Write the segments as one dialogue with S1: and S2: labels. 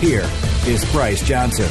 S1: Here is Bryce Johnson.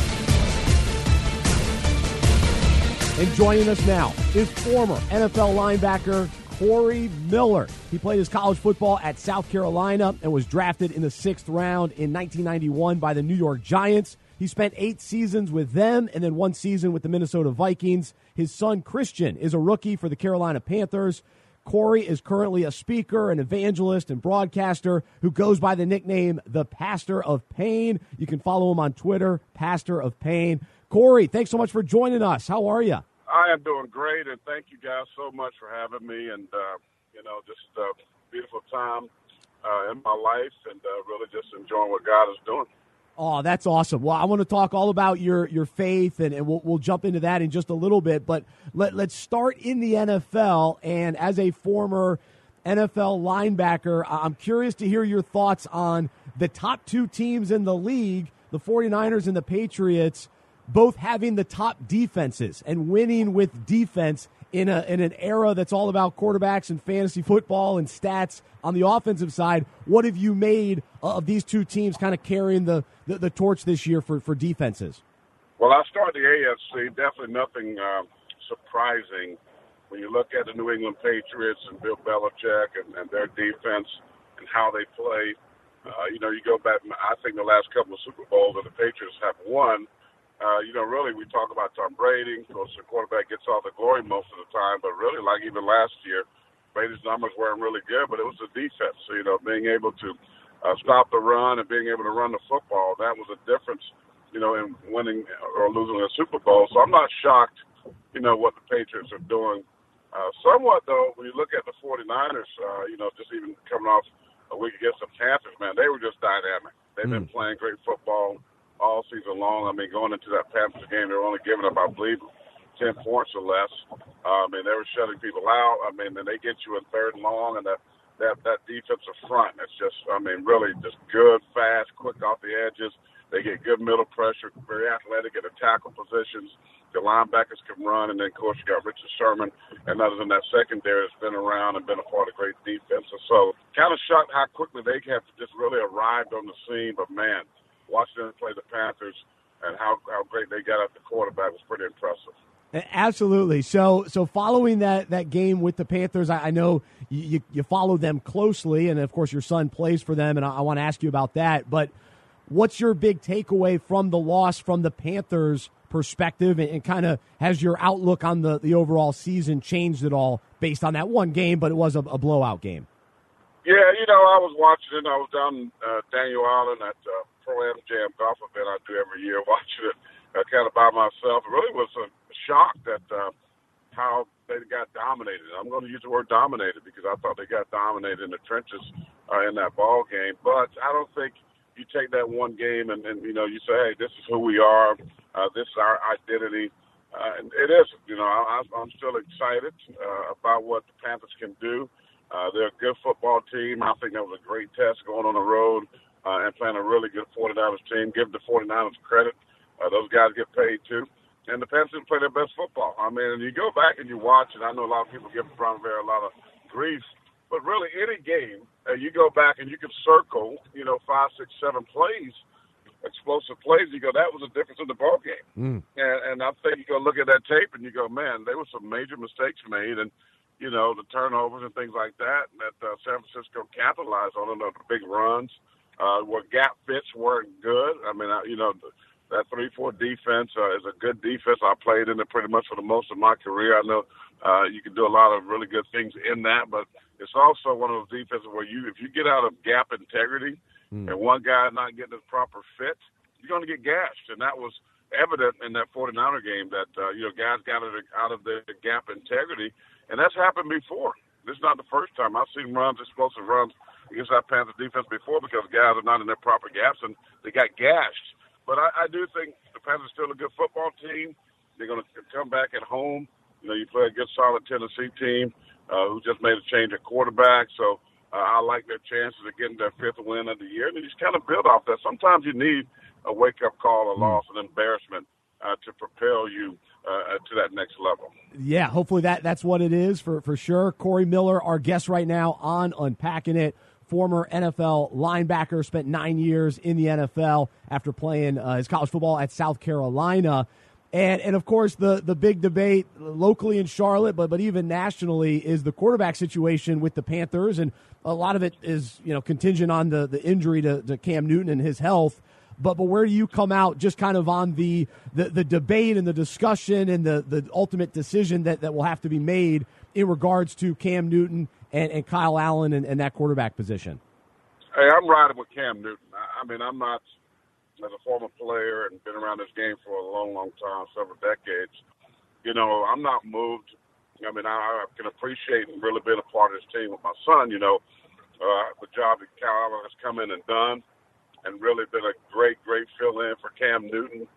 S2: And joining us now is former NFL linebacker Corey Miller. He played his college football at South Carolina and was drafted in the sixth round in 1991 by the New York Giants. He spent eight seasons with them and then one season with the Minnesota Vikings. His son Christian is a rookie for the Carolina Panthers. Corey is currently a speaker, an evangelist, and broadcaster who goes by the nickname the Pastor of Pain. You can follow him on Twitter, Pastor of Pain. Corey, thanks so much for joining us. How are you?
S3: I am doing great, and thank you guys so much for having me. And uh, you know, just a beautiful time uh, in my life, and uh, really just enjoying what God is doing.
S2: Oh, that's awesome. Well, I want to talk all about your, your faith, and, and we'll, we'll jump into that in just a little bit. But let, let's start in the NFL. And as a former NFL linebacker, I'm curious to hear your thoughts on the top two teams in the league, the 49ers and the Patriots, both having the top defenses and winning with defense in a in an era that's all about quarterbacks and fantasy football and stats on the offensive side. What have you made of these two teams kind of carrying the, the, the torch this year for, for defenses?
S3: Well, I'll start the AFC. Definitely nothing uh, surprising when you look at the New England Patriots and Bill Belichick and, and their defense and how they play. Uh, you know, you go back, I think the last couple of Super Bowls that the Patriots have won uh, you know, really, we talk about Tom Brady. Of course, the quarterback gets all the glory most of the time, but really, like even last year, Brady's numbers weren't really good, but it was the defense. So, you know, being able to uh, stop the run and being able to run the football, that was a difference, you know, in winning or losing a Super Bowl. So I'm not shocked, you know, what the Patriots are doing. Uh, somewhat, though, when you look at the 49ers, uh, you know, just even coming off a week against the Panthers, man, they were just dynamic. They've mm. been playing great football all season long. I mean, going into that Panthers game, they were only giving up, I believe, 10 points or less. Uh, I mean, they were shutting people out. I mean, then they get you in third and long, and that that that defensive front, it's just, I mean, really just good, fast, quick off the edges. They get good middle pressure, very athletic at the tackle positions. The linebackers can run, and then of course you got Richard Sherman, and others in that secondary that's been around and been a part of great defense. So, kind of shocked how quickly they have just really arrived on the scene. But man, watching them play the Panthers and how, how great they got at the quarterback was pretty impressive.
S2: Absolutely. So, so following that, that game with the Panthers, I, I know you, you follow them closely, and of course your son plays for them, and I, I want to ask you about that. But what's your big takeaway from the loss from the Panthers perspective, and, and kind of has your outlook on the, the overall season changed at all based on that one game? But it was a, a blowout game.
S3: Yeah, you know, I was watching it. I was down uh, Daniel Island at uh, Pro Am Jam golf event I do every year, watching it uh, kind of by myself. It really was a shock that uh, how they got dominated. I'm going to use the word dominated because I thought they got dominated in the trenches uh, in that ball game. But I don't think you take that one game and, and you know you say, hey, this is who we are. Uh, this is our identity. Uh, and it is, you know, I, I'm still excited uh, about what the Panthers can do. Uh, they're a good football team. I think that was a great test going on the road uh, and playing a really good 49ers team. Give the 49ers credit. Uh, those guys get paid too. And the Panthers play their best football. I mean, you go back and you watch, and I know a lot of people give Ron Rivera a lot of grief, but really any game, uh, you go back and you can circle, you know, five, six, seven plays, explosive plays. You go, that was a difference in the ball game. Mm. And, and I think you go look at that tape and you go, man, there were some major mistakes made, and you know, the turnovers and things like that and that uh, San Francisco capitalized on, the big runs uh, where gap fits weren't good. I mean, I, you know, that three-four defense uh, is a good defense. I played in it pretty much for the most of my career. I know uh, you can do a lot of really good things in that, but it's also one of those defenses where you, if you get out of gap integrity mm. and one guy not getting the proper fit, you're going to get gashed, and that was evident in that 49er game that uh, you know guys got it out of the gap integrity, and that's happened before. This is not the first time I've seen runs, explosive runs against that Panthers defense before because guys are not in their proper gaps and they got gashed. but I, I do think the Panthers are still a good football team. They're going to come back at home. You know, you play a good, solid Tennessee team uh, who just made a change at quarterback. So uh, I like their chances of getting their fifth win of the year. And you just kind of build off that. Sometimes you need a wake up call, a loss, an embarrassment uh, to propel you uh, to that next level.
S2: Yeah, hopefully that that's what it is for for sure. Corey Miller, our guest right now on Unpacking It. Former NFL linebacker, spent nine years in the NFL after playing uh, his college football at South Carolina. And, and of course, the, the big debate locally in Charlotte, but, but even nationally, is the quarterback situation with the Panthers. And a lot of it is you know contingent on the, the injury to, to Cam Newton and his health. But but where do you come out just kind of on the, the, the debate and the discussion and the, the ultimate decision that, that will have to be made in regards to Cam Newton and, and Kyle Allen and, and that quarterback position?
S3: Hey, I'm riding with Cam Newton. I, mean, I'm not as a former player and been around this game for a long, long time, several decades. You know, I'm not moved. I mean, I, I can appreciate and really being a part of this team with my son. You know, uh, the job that Kyle Allen has come in and done and really been a great, great fill in for Cam Newton.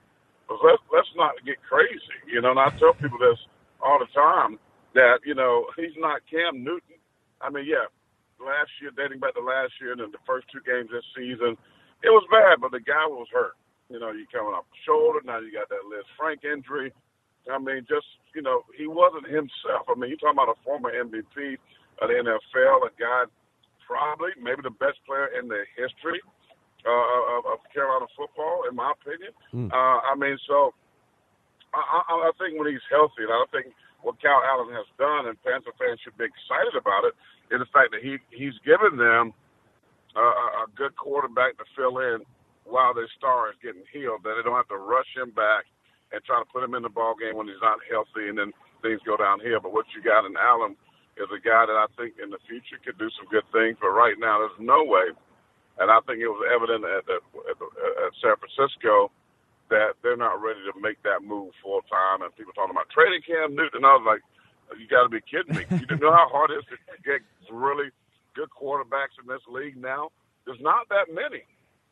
S3: But let's let's not get crazy, you know. And I tell people this all the time that you know he's not Cam Newton. I mean, yeah, last year, dating back to last year, and then the first two games this season, it was bad. But the guy was hurt. You know, you coming off the shoulder. Now you got that Lisfranc injury. I mean, just you know, he wasn't himself. I mean, you're talking about a former MVP of the NFL, a guy probably maybe the best player in the history uh, of, of Carolina football, in my opinion. Mm. Uh, I mean, so I, I, I think when he's healthy, and I think what Kyle Allen has done, and Panther fans should be excited about it, is the fact that he he's given them uh, a good quarterback to fill in while their star is getting healed. That they don't have to rush him back and try to put him in the ball game when he's not healthy, and then things go downhill. But what you got in Allen is a guy that I think in the future could do some good things. But right now, there's no way and I think it was evident at, the, at, the, at San Francisco that they're not ready to make that move full time. And people talking about trading Cam Newton. I was like, you got to be kidding me. You know how hard it is to get really good quarterbacks in this league now? There's not that many.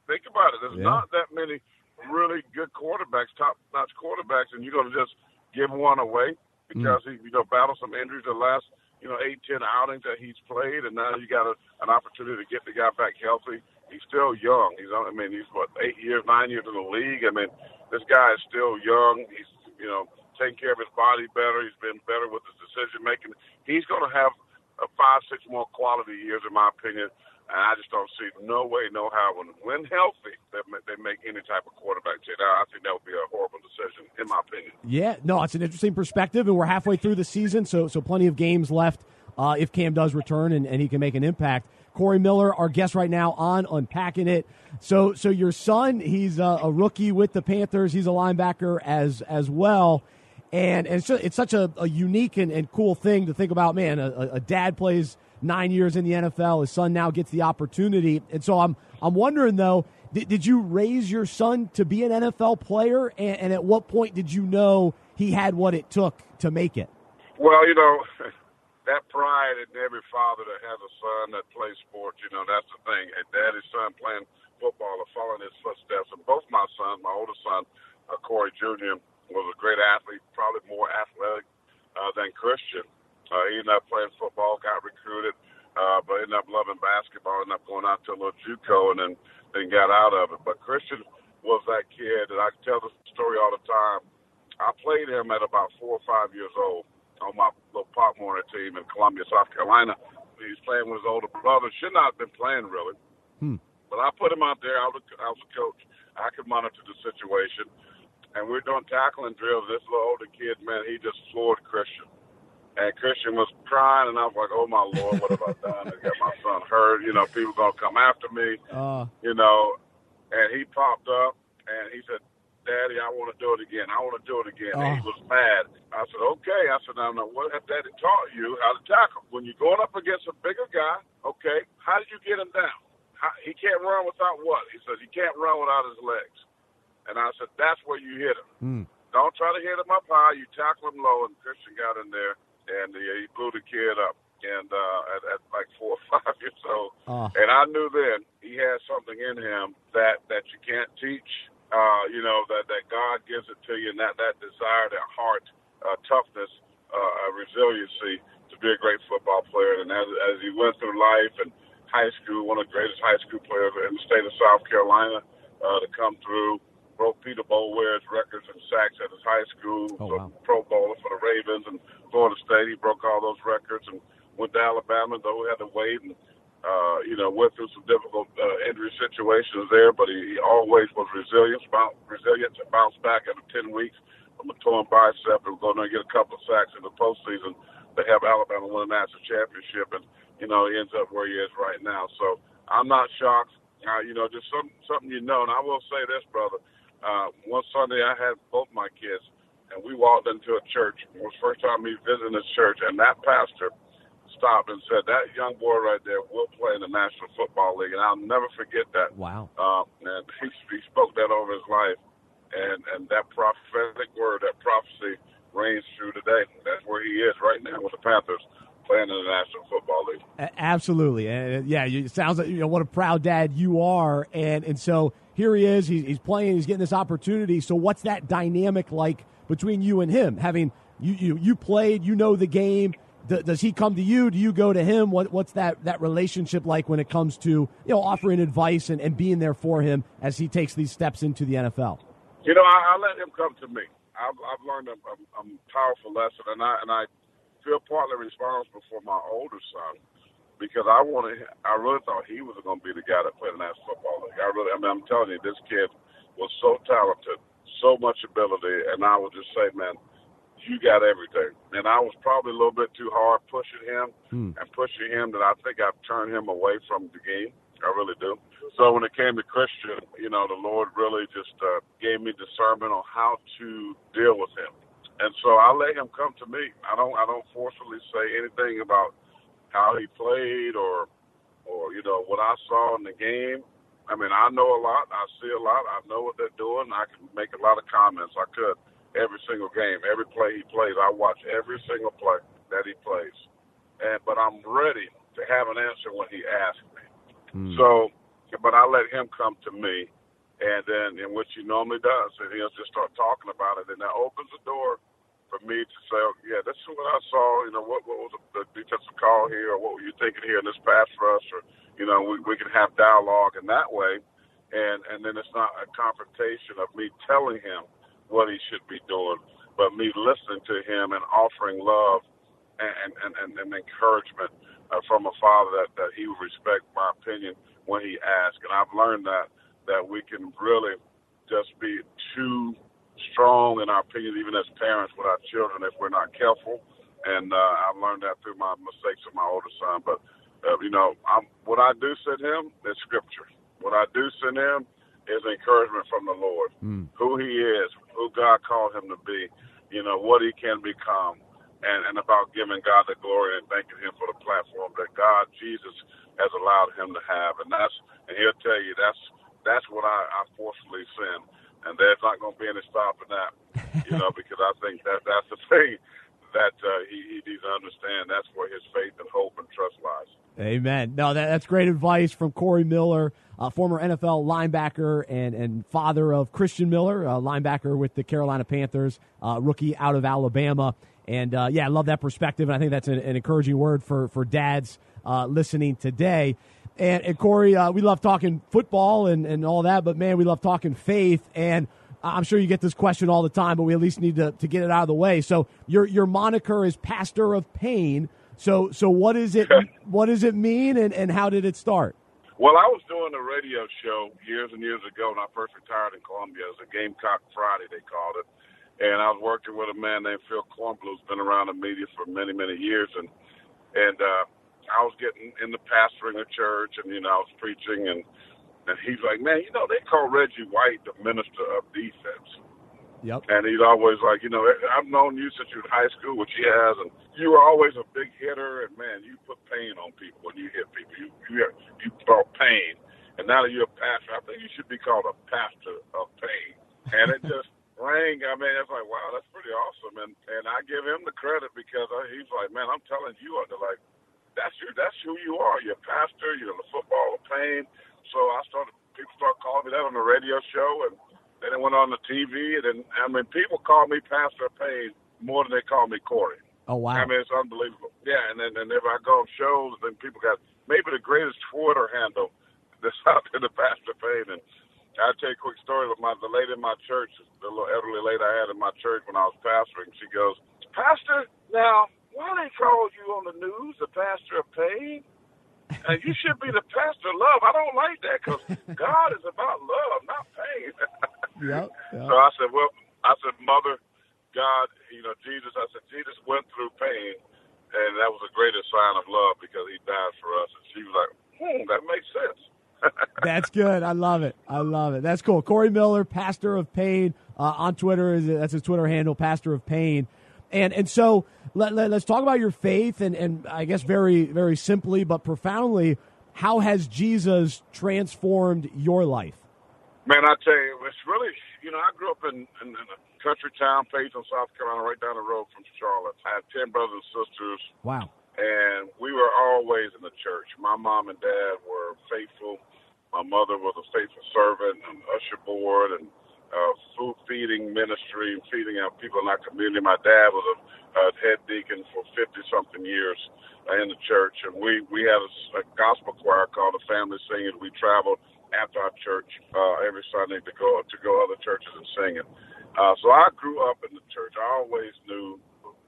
S3: Think about it. There's yeah. not that many really good quarterbacks, top notch quarterbacks, and you're going to just give one away because mm. he, you know, battled some injuries the last, you know, eight, ten outings that he's played, and now you got a, an opportunity to get the guy back healthy he's still young. He's I mean he's what eight years, nine years in the league. I mean this guy is still young. He's you know taking care of his body better. He's been better with his decision making. He's going to have a five six more quality years in my opinion. And I just don't see no way, no how when when healthy that they make any type of quarterback change. I think that would be a horrible decision, in my opinion.
S2: Yeah, no, it's an interesting perspective, and we're halfway through the season, so so plenty of games left uh, if Cam does return and, and he can make an impact. Corey Miller, our guest right now on Unpacking It. So, so your son, he's a, a rookie with the Panthers. He's a linebacker as as well, and, and it's, just, it's such a, a unique and, and, cool thing to think about. Man, a, a, dad plays nine years in the NFL. His son now gets the opportunity, and so I'm I'm wondering though, did, did you raise your son to be an NFL player, and, and at what point did you know he had what it took to make it?
S3: Well, you know, that pride in every father that has a son that plays sports, you know, that's the thing. A daddy's son playing football or following his footsteps. And both my sons, my oldest son, uh, Corey Jr., was a great athlete, probably more athletic uh, than Christian. Uh, he ended up playing football, got recruited, uh, but ended up loving basketball, ended up going out to a little JUCO, and then then got out of it. But Christian was that kid that I tell the story all the time. I played him at about four or five years old on my little Pop Warner team in Columbia, South Carolina. He's playing with his older brother. Should not have been playing really, hmm. but I put him out there. I was, I was a coach. I could monitor the situation, and we're doing tackling drills. This little older kid, man, he just floored Christian. And Christian was crying, and I was like, "Oh my lord, what have I done? I got my son hurt. You know, people gonna come after me. Uh. You know." And he popped up, and he said, Daddy, I want to do it again. I want to do it again. Oh. And he was mad. I said, okay. I said, now, now, what have Daddy taught you how to tackle? When you're going up against a bigger guy, okay, how did you get him down? How, he can't run without what? He says, he can't run without his legs. And I said, that's where you hit him. Mm. Don't try to hit him up high. You tackle him low. And Christian got in there, and he, he blew the kid up. And uh, at, at like four or five years old, oh. and I knew then he had something in him that that you can't teach uh, you know, that, that God gives it to you and that, that desire, that heart, uh, toughness, uh, resiliency to be a great football player. And as, as he went through life and high school, one of the greatest high school players in the state of South Carolina uh, to come through, broke Peter Boulware's records in sacks at his high school,
S2: oh, wow.
S3: Pro Bowler for the Ravens and Florida State. He broke all those records and went to Alabama, though he had to wait and uh, you know, went through some difficult uh, injury situations there, but he, he always was resilient, bounce, resilient to bounce back after 10 weeks from a torn bicep and go there and get a couple of sacks in the postseason to have Alabama win a national championship. And, you know, he ends up where he is right now. So I'm not shocked. Uh, you know, just some, something you know. And I will say this, brother. Uh, one Sunday I had both my kids, and we walked into a church. It was the first time me visiting this church, and that pastor – stopped and said, "That young boy right there will play in the National Football League," and I'll never forget that.
S2: Wow!
S3: Um, and he, he spoke that over his life, and and that prophetic word, that prophecy, reigns through today. That's where he is right now with the Panthers. Playing in the National Football League.
S2: Absolutely, and yeah, it sounds like you know what a proud dad you are, and and so here he is. He's, he's playing. He's getting this opportunity. So what's that dynamic like between you and him? Having you you you played, you know the game does he come to you? Do you go to him? What, what's that, that relationship like when it comes to you know offering advice and, and being there for him as he takes these steps into the NFL?
S3: You know, I, I let him come to me. I've, I've learned a, a, a powerful lesson, and I and I feel partly responsible for my older son because I wanted. I really thought he was going to be the guy that played in that football league. I really. I mean, I'm telling you, this kid was so talented, so much ability, and I would just say, man, you got everything. And I was probably a little bit too hard pushing him hmm. and pushing him that I think I've turned him away from the game. I really do. So when it came to Christian, you know, the Lord really just uh, gave me discernment on how to deal with him. And so I let him come to me. I don't I don't forcefully say anything about how he played or or you know what I saw in the game. I mean, I know a lot. I see a lot. I know what they're doing. I can make a lot of comments. I could every single game, every play he plays. I watch every single play that he plays, and but I'm ready to have an answer when he asks me. Mm. So, but I let him come to me, and then in which he normally does, and he'll just start talking about it, and that opens the door for me to say, oh, yeah, this is what I saw. You know, what what was the defensive call here, or what were you thinking here in this pass rush, or you know, we we can have dialogue in that way, and and then it's not a confrontation of me telling him what he should be doing, but me listening to him and offering love and and, and, and encouragement uh, from a father that, that he would respect my opinion when he asks. And I've learned that that we can really just be too strong in our opinions, even as parents with our children, if we're not careful. And uh, I've learned that through my mistakes of my older son. But uh, you know, I'm, what I do send him is scripture. What I do send him is encouragement from the Lord, mm. who He is, who God called Him to be, you know, what He can become, and, and about giving God the glory and thanking Him for the platform that God, Jesus, has allowed Him to have. And that's, and He'll tell you that's that's what I, I forcefully send, and there's not going to be any stopping that, you know, because I think that that's the thing that uh, he, he needs to understand. That's where his faith and hope and trust lies.
S2: Amen. No, that, that's great advice from Corey Miller uh, former NFL linebacker and, and father of Christian Miller, uh, linebacker with the Carolina Panthers, uh, rookie out of Alabama. And uh, yeah, I love that perspective. And I think that's an, an encouraging word for, for dads uh, listening today. And, and Corey, uh, we love talking football and, and all that, but man, we love talking faith. And I'm sure you get this question all the time, but we at least need to, to get it out of the way. So your your moniker is Pastor of Pain. So so what is it what does it mean and, and how did it start?
S3: Well, I was doing a radio show years and years ago when I first retired in Columbia. It was a Gamecock Friday, they called it. And I was working with a man named Phil Kornblut, who's been around the media for many, many years. And and uh, I was getting into pastoring a church, and you know I was preaching, and and he's like, man, you know they call Reggie White the minister of defense.
S2: Yep.
S3: And he's always like, you know, I've known you since you were in high school, which he has, and you were always a big hitter. And man, you put pain on people when you hit people. You you you brought pain. And now that you're a pastor, I think you should be called a pastor of pain. And it just rang. I mean, it's like, wow, that's pretty awesome. And and I give him the credit because I, he's like, man, I'm telling you, they're like, that's your that's who you are. You're a pastor. You're the football of pain. So I started. People start calling me that on the radio show, and then it went on the TV, and then, I mean, people call me Pastor Pain more than they call me Corey.
S2: Oh wow!
S3: I mean, it's unbelievable. Yeah, and then and if I go on shows, then people got maybe the greatest Twitter handle that's out there, the Pastor Pain. And I'll tell you a quick story with my the lady in my church, the little elderly lady I had in my church when I was pastoring. She goes, Pastor, now why they call you on the news the Pastor of Pain? And you should be the pastor of love. I don't like that because God is about love, not pain.
S2: yep, yep.
S3: So I said, well, I said, Mother, God, you know, Jesus, I said, Jesus went through pain, and that was the greatest sign of love because he died for us. And she was like, hmm, that makes sense.
S2: that's good. I love it. I love it. That's cool. Corey Miller, pastor of pain uh, on Twitter. Is that's his Twitter handle, pastor of pain. And and so let, let, us talk about your faith and and I guess very very simply but profoundly, how has Jesus transformed your life?
S3: Man, I tell you, it's really you know I grew up in, in, in a country town, Pageland, South Carolina, right down the road from Charlotte. I had 10 brothers and sisters.
S2: Wow.
S3: And we were always in the church. My mom and dad were faithful. My mother was a faithful servant and usher board and uh, food feeding ministry and feeding out people in our community. My dad was a, a head deacon for 50 something years uh, in the church. And we, we had a, a gospel choir called the Family Singing. We traveled after our church uh, every Sunday to go to go other churches and sing it. Uh, so I grew up in the church. I always knew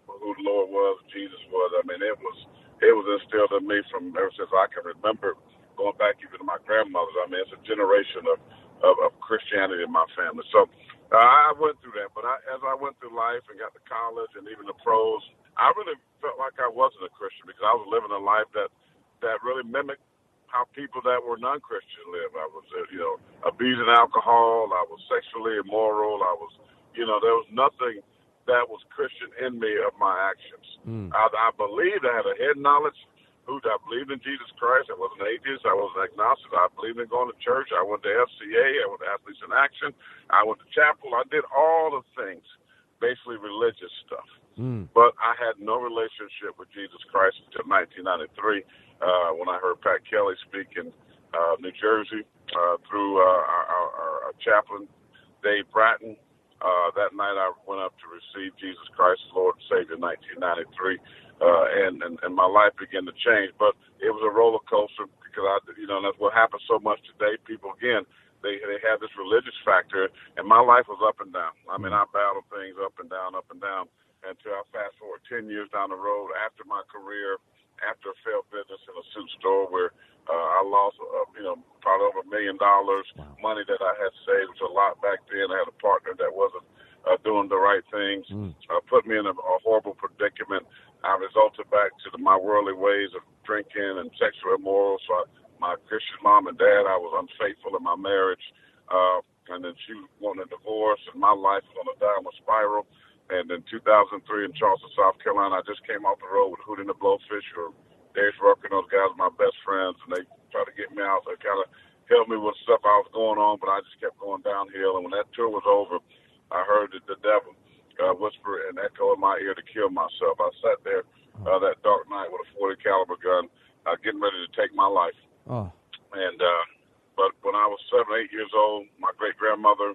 S3: who the Lord was, Jesus was. I mean, it was it was instilled in me from ever since I can remember, going back even to my grandmother's. I mean, it's a generation of of, of Christianity in my family. So uh, I went through that, but I, as I went through life and got to college and even the pros, I really felt like I wasn't a Christian because I was living a life that that really mimicked how people that were non-Christian live. I was, uh, you know, abusing alcohol. I was sexually immoral. I was you know, there was nothing that was Christian in me of my actions. Mm. I, I believed I had a head knowledge. Who I believed in Jesus Christ. I was an atheist. I was an agnostic. I believed in going to church. I went to FCA. I went to Athletes in Action. I went to chapel. I did all the things, basically religious stuff. Mm. But I had no relationship with Jesus Christ until 1993 uh, when I heard Pat Kelly speak in uh, New Jersey uh, through uh, our, our, our chaplain, Dave Bratton uh, that night I went up to receive Jesus Christ as Lord and Savior in 1993, uh, and, and and my life began to change. But it was a roller coaster because I, you know, that's what happens so much today. People again, they they have this religious factor, and my life was up and down. I mean, I battled things up and down, up and down, until I fast forward 10 years down the road after my career, after a failed business in a suit store where uh, I lost, uh, you know, probably over a million dollars, money that I had saved, which was a lot back then. I had a partner that wasn't uh, doing the right things, mm. uh, put me in a, a horrible predicament. I resulted back to the, my worldly ways of drinking and sexual immoral. So I, my Christian mom and dad, I was unfaithful in my marriage. Uh, and then she wanted a divorce, and my life was on a downward spiral. And in 2003 in Charleston, South Carolina, I just came off the road with Hootie and the Blowfish or Darius Rucker and those guys my best friends, and they tried to get me out. They kind of helped me with stuff I was going on, but I just kept going downhill. And when that tour was over, I heard the, the devil uh, whisper and echo in my ear to kill myself. I sat there uh, that dark night with a 40 caliber gun, uh, getting ready to take my life. Oh. And uh, but when I was seven, eight years old, my great grandmother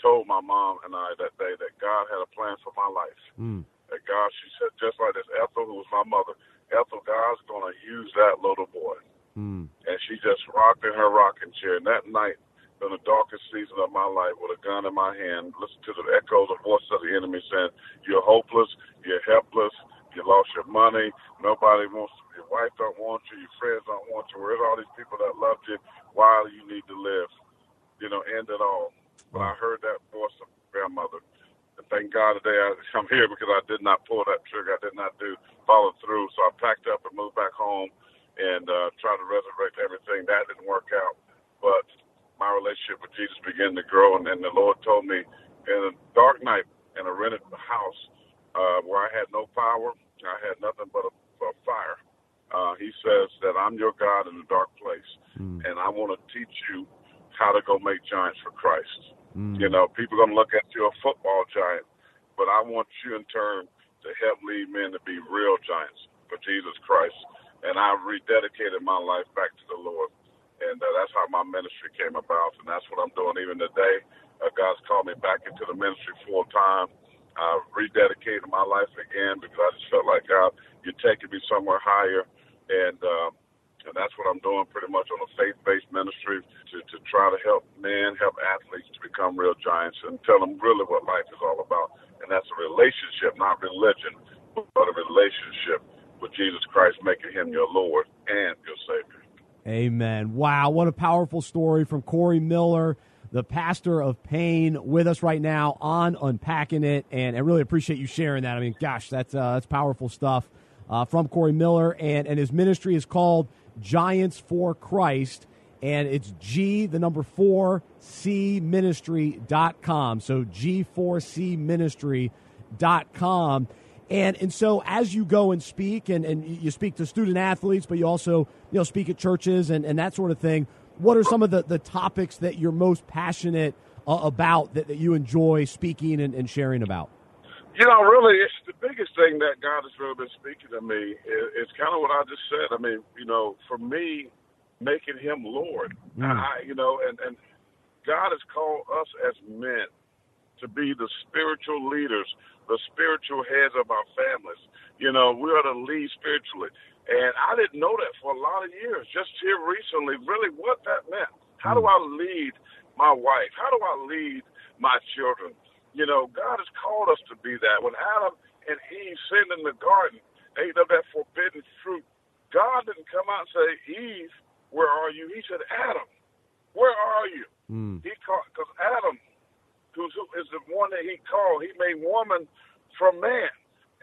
S3: told my mom and I that day that God had a plan for my life. Mm. That God, she said, just like this Ethel, who was my mother, Ethel, God's going to use that little boy. Mm. And she just rocked in her rocking chair. And that night, in the darkest season of my life, with a gun in my hand, listen to the echoes of voices of the enemy saying, "You're hopeless. You're helpless. You lost your money. Nobody wants. Your wife don't want you. Your friends don't want you. Where's all these people that loved you? Why do you need to live? You know, end it all." But I heard that voice of grandmother and thank God today I, I'm here because I did not pull that trigger. I did not do follow through. So I packed up and moved back home and uh, tried to resurrect everything. That didn't work out. But my relationship with Jesus began to grow, and then the Lord told me in a dark night in a rented house uh, where I had no power, I had nothing but a, a fire. Uh, he says that I'm your God in a dark place, mm. and I want to teach you how to go make giants for Christ. Mm. You know, people are going to look at you a football giant, but I want you in turn to help lead men to be real giants for Jesus Christ. And I rededicated my life back to the Lord. And uh, that's how my ministry came about. And that's what I'm doing even today. uh, God's called me back into the ministry full time. I rededicated my life again because I just felt like God, you're taking me somewhere higher, and uh, and that's what I'm doing pretty much on a faith-based ministry to to try to help men, help athletes to become real giants, and tell them really what life is all about, and that's a relationship, not religion, but a relationship with Jesus Christ, making Him your Lord and your Savior.
S2: Amen. Wow, what a powerful story from Corey Miller the pastor of pain, with us right now on Unpacking It. And I really appreciate you sharing that. I mean, gosh, that's, uh, that's powerful stuff uh, from Corey Miller. And, and his ministry is called Giants for Christ. And it's G, the number four, C ministry.com. So G4C ministry.com. And, and so as you go and speak and, and you speak to student athletes, but you also, you know, speak at churches and, and that sort of thing, what are some of the, the topics that you're most passionate uh, about that, that you enjoy speaking and, and, sharing about?
S3: You know, really, it's the biggest thing that God has really been speaking to me. It's kind of what I just said. I mean, you know, for me, making Him Lord, mm. I, you know, and and God has called us as men to be the spiritual leaders, the spiritual heads of our families. You know, we are to lead spiritually. And I didn't know that for a lot of years. Just here recently, really what that meant. How do hmm. I lead my wife? How do I lead my children? You know, God has called us to be that. When Adam and Eve sinned in the garden, ate of that forbidden fruit, God didn't come out and say, Eve, where are you? He said, Adam, where are you? Mm. He called, because Adam, who is the one that he called, he made woman from man,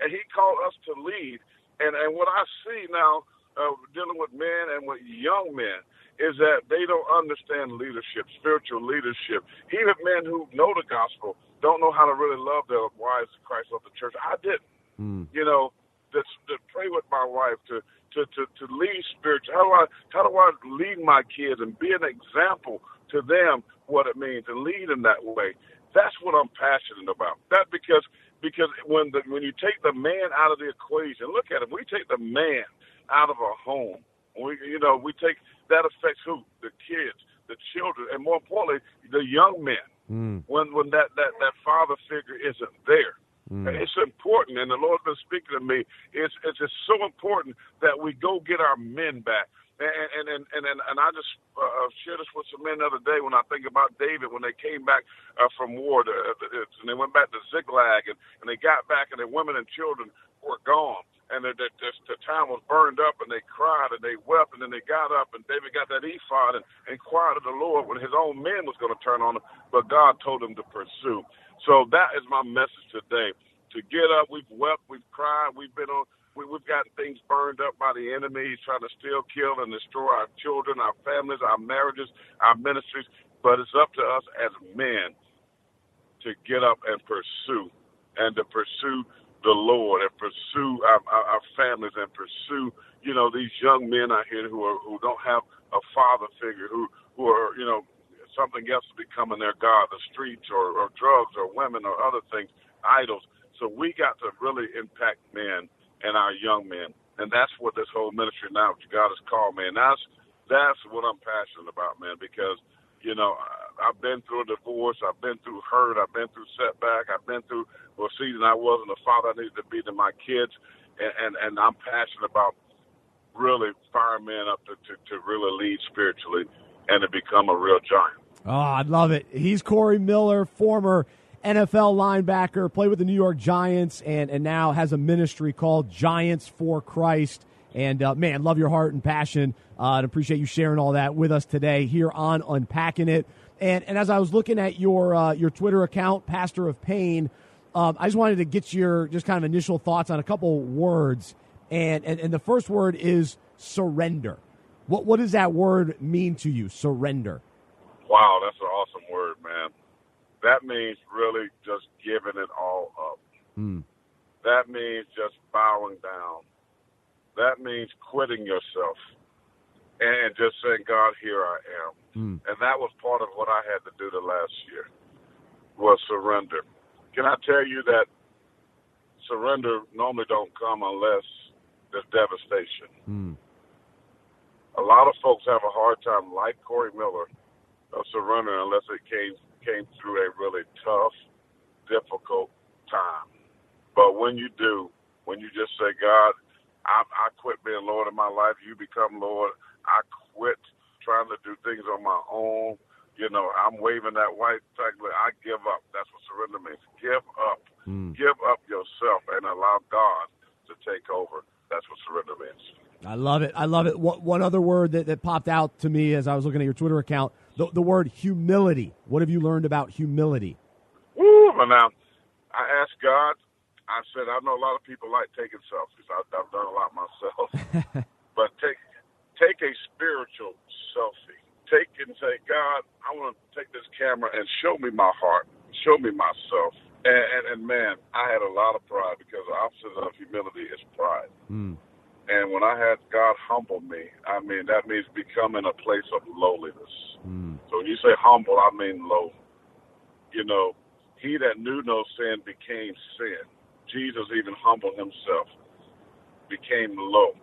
S3: and he called us to lead. And and what I see now uh, dealing with men and with young men is that they don't understand leadership, spiritual leadership. Even men who know the gospel don't know how to really love their wives, Christ of the church. I didn't. Mm. You know, to, to pray with my wife, to to to to lead spiritual. How do I how do I lead my kids and be an example to them what it means and lead in that way? That's what I'm passionate about. That because because when the when you take the man out of the equation, look at it. We take the man out of our home. We you know we take that affects who the kids, the children, and more importantly the young men. Mm. When when that that that father figure isn't there. Mm. It's important, and the Lord's been speaking to me. It's it's just so important that we go get our men back. And and and and, and I just uh, uh, shared this with some men the other day when I think about David when they came back uh, from war to, uh, and they went back to Ziklag and, and they got back and their women and children were gone and the, the, the, the town was burned up and they cried and they wept and then they got up and David got that ephod and inquired of the Lord when his own men was going to turn on him, but God told him to pursue. So that is my message today. To get up, we've wept, we've cried, we've been on we, we've gotten things burned up by the enemy. He's trying to steal, kill, and destroy our children, our families, our marriages, our ministries. But it's up to us as men to get up and pursue, and to pursue the Lord, and pursue our, our, our families, and pursue, you know, these young men out here who are who don't have a father figure, who who are, you know, something else becoming their god, the streets or, or drugs or women or other things, idols. So we got to really impact men and our young men. And that's what this whole ministry now, what God has called me. And that's that's what I'm passionate about, man, because, you know, I've been through a divorce, I've been through hurt, I've been through setback, I've been through a season I wasn't the father I needed to be to my kids and, and, and I'm passionate about really firing men up to, to, to really lead spiritually and to become a real giant.
S2: Oh, I love it. He's Corey Miller, former NFL linebacker, played with the New York Giants, and, and now has a ministry called Giants for Christ. And uh, man, love your heart and passion. Uh, and appreciate you sharing all that with us today here on Unpacking It. And and as I was looking at your uh, your Twitter account, Pastor of Pain, um, I just wanted to get your just kind of initial thoughts on a couple words. And, and and the first word is surrender. What what does that word mean to you? Surrender.
S3: Wow, that's an awesome word, man that means really just giving it all up. Mm. That means just bowing down. That means quitting yourself and just saying, God, here I am. Mm. And that was part of what I had to do the last year was surrender. Can I tell you that surrender normally don't come unless there's devastation. Mm. A lot of folks have a hard time, like Corey Miller, of surrender unless it came came through a really tough, difficult time. But when you do, when you just say, God, I, I quit being Lord of my life, you become Lord. I quit trying to do things on my own. You know, I'm waving that white flag. I give up. That's what surrender means. Give up. Mm. Give up yourself and allow God to take over. That's what surrender means.
S2: I love it. I love it. One other word that, that popped out to me as I was looking at your Twitter account the, the word humility. What have you learned about humility?
S3: Ooh, now, I asked God, I said, I know a lot of people like taking selfies. I've, I've done a lot myself. but take, take a spiritual selfie. Take and say, God, I want to take this camera and show me my heart, show me myself. And, and, and man, I had a lot of pride because the opposite of humility is pride. Mm. And when I had God humble me, I mean, that means becoming a place of lowliness. Mm. So when you say humble, I mean low. You know, he that knew no sin became sin. Jesus even humbled himself, became low.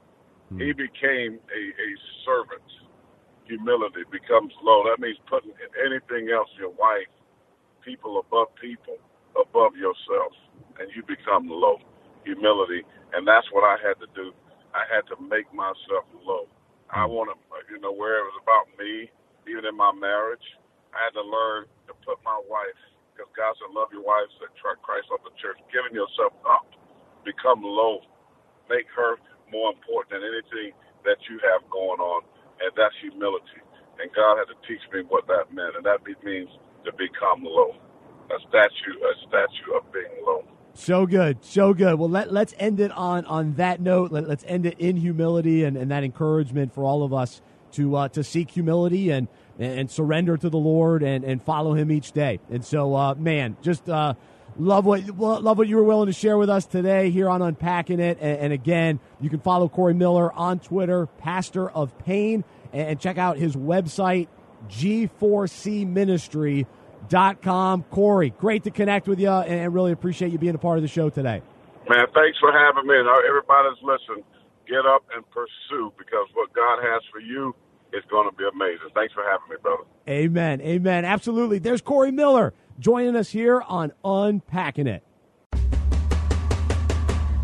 S3: Mm. He became a, a servant. Humility becomes low. That means putting anything else, your wife, people above people, above yourself, and you become low. Humility. And that's what I had to do I had to make myself low. I hmm. want to, you know, where it was about me, even in my marriage, I had to learn to put my wife, because God said, love your wife, said, Christ of the church, giving yourself up, become low, make her more important than anything that you have going on, and that's humility. And God had to teach me what that meant, and that means to become low. A statue, a statue of being low.
S2: So good, so good. Well, let, let's end it on, on that note. Let, us end it in humility and, and that encouragement for all of us to uh, to seek humility and, and surrender to the Lord and, and follow Him each day. And so, uh, man, just uh, love what love what you were willing to share with us today here on Unpacking It. And, and again, you can follow Corey Miller on Twitter, Pastor of Pain, and, and check out his website, G4C Ministry dot com. Corey, great to connect with you and really appreciate you being a part of the show today.
S3: Man, thanks for having me. And uh, everybody's listening, get up and pursue because what God has for you is going to be amazing. Thanks for having me, brother.
S2: Amen. Amen. Absolutely. There's Corey Miller joining us here on Unpacking It.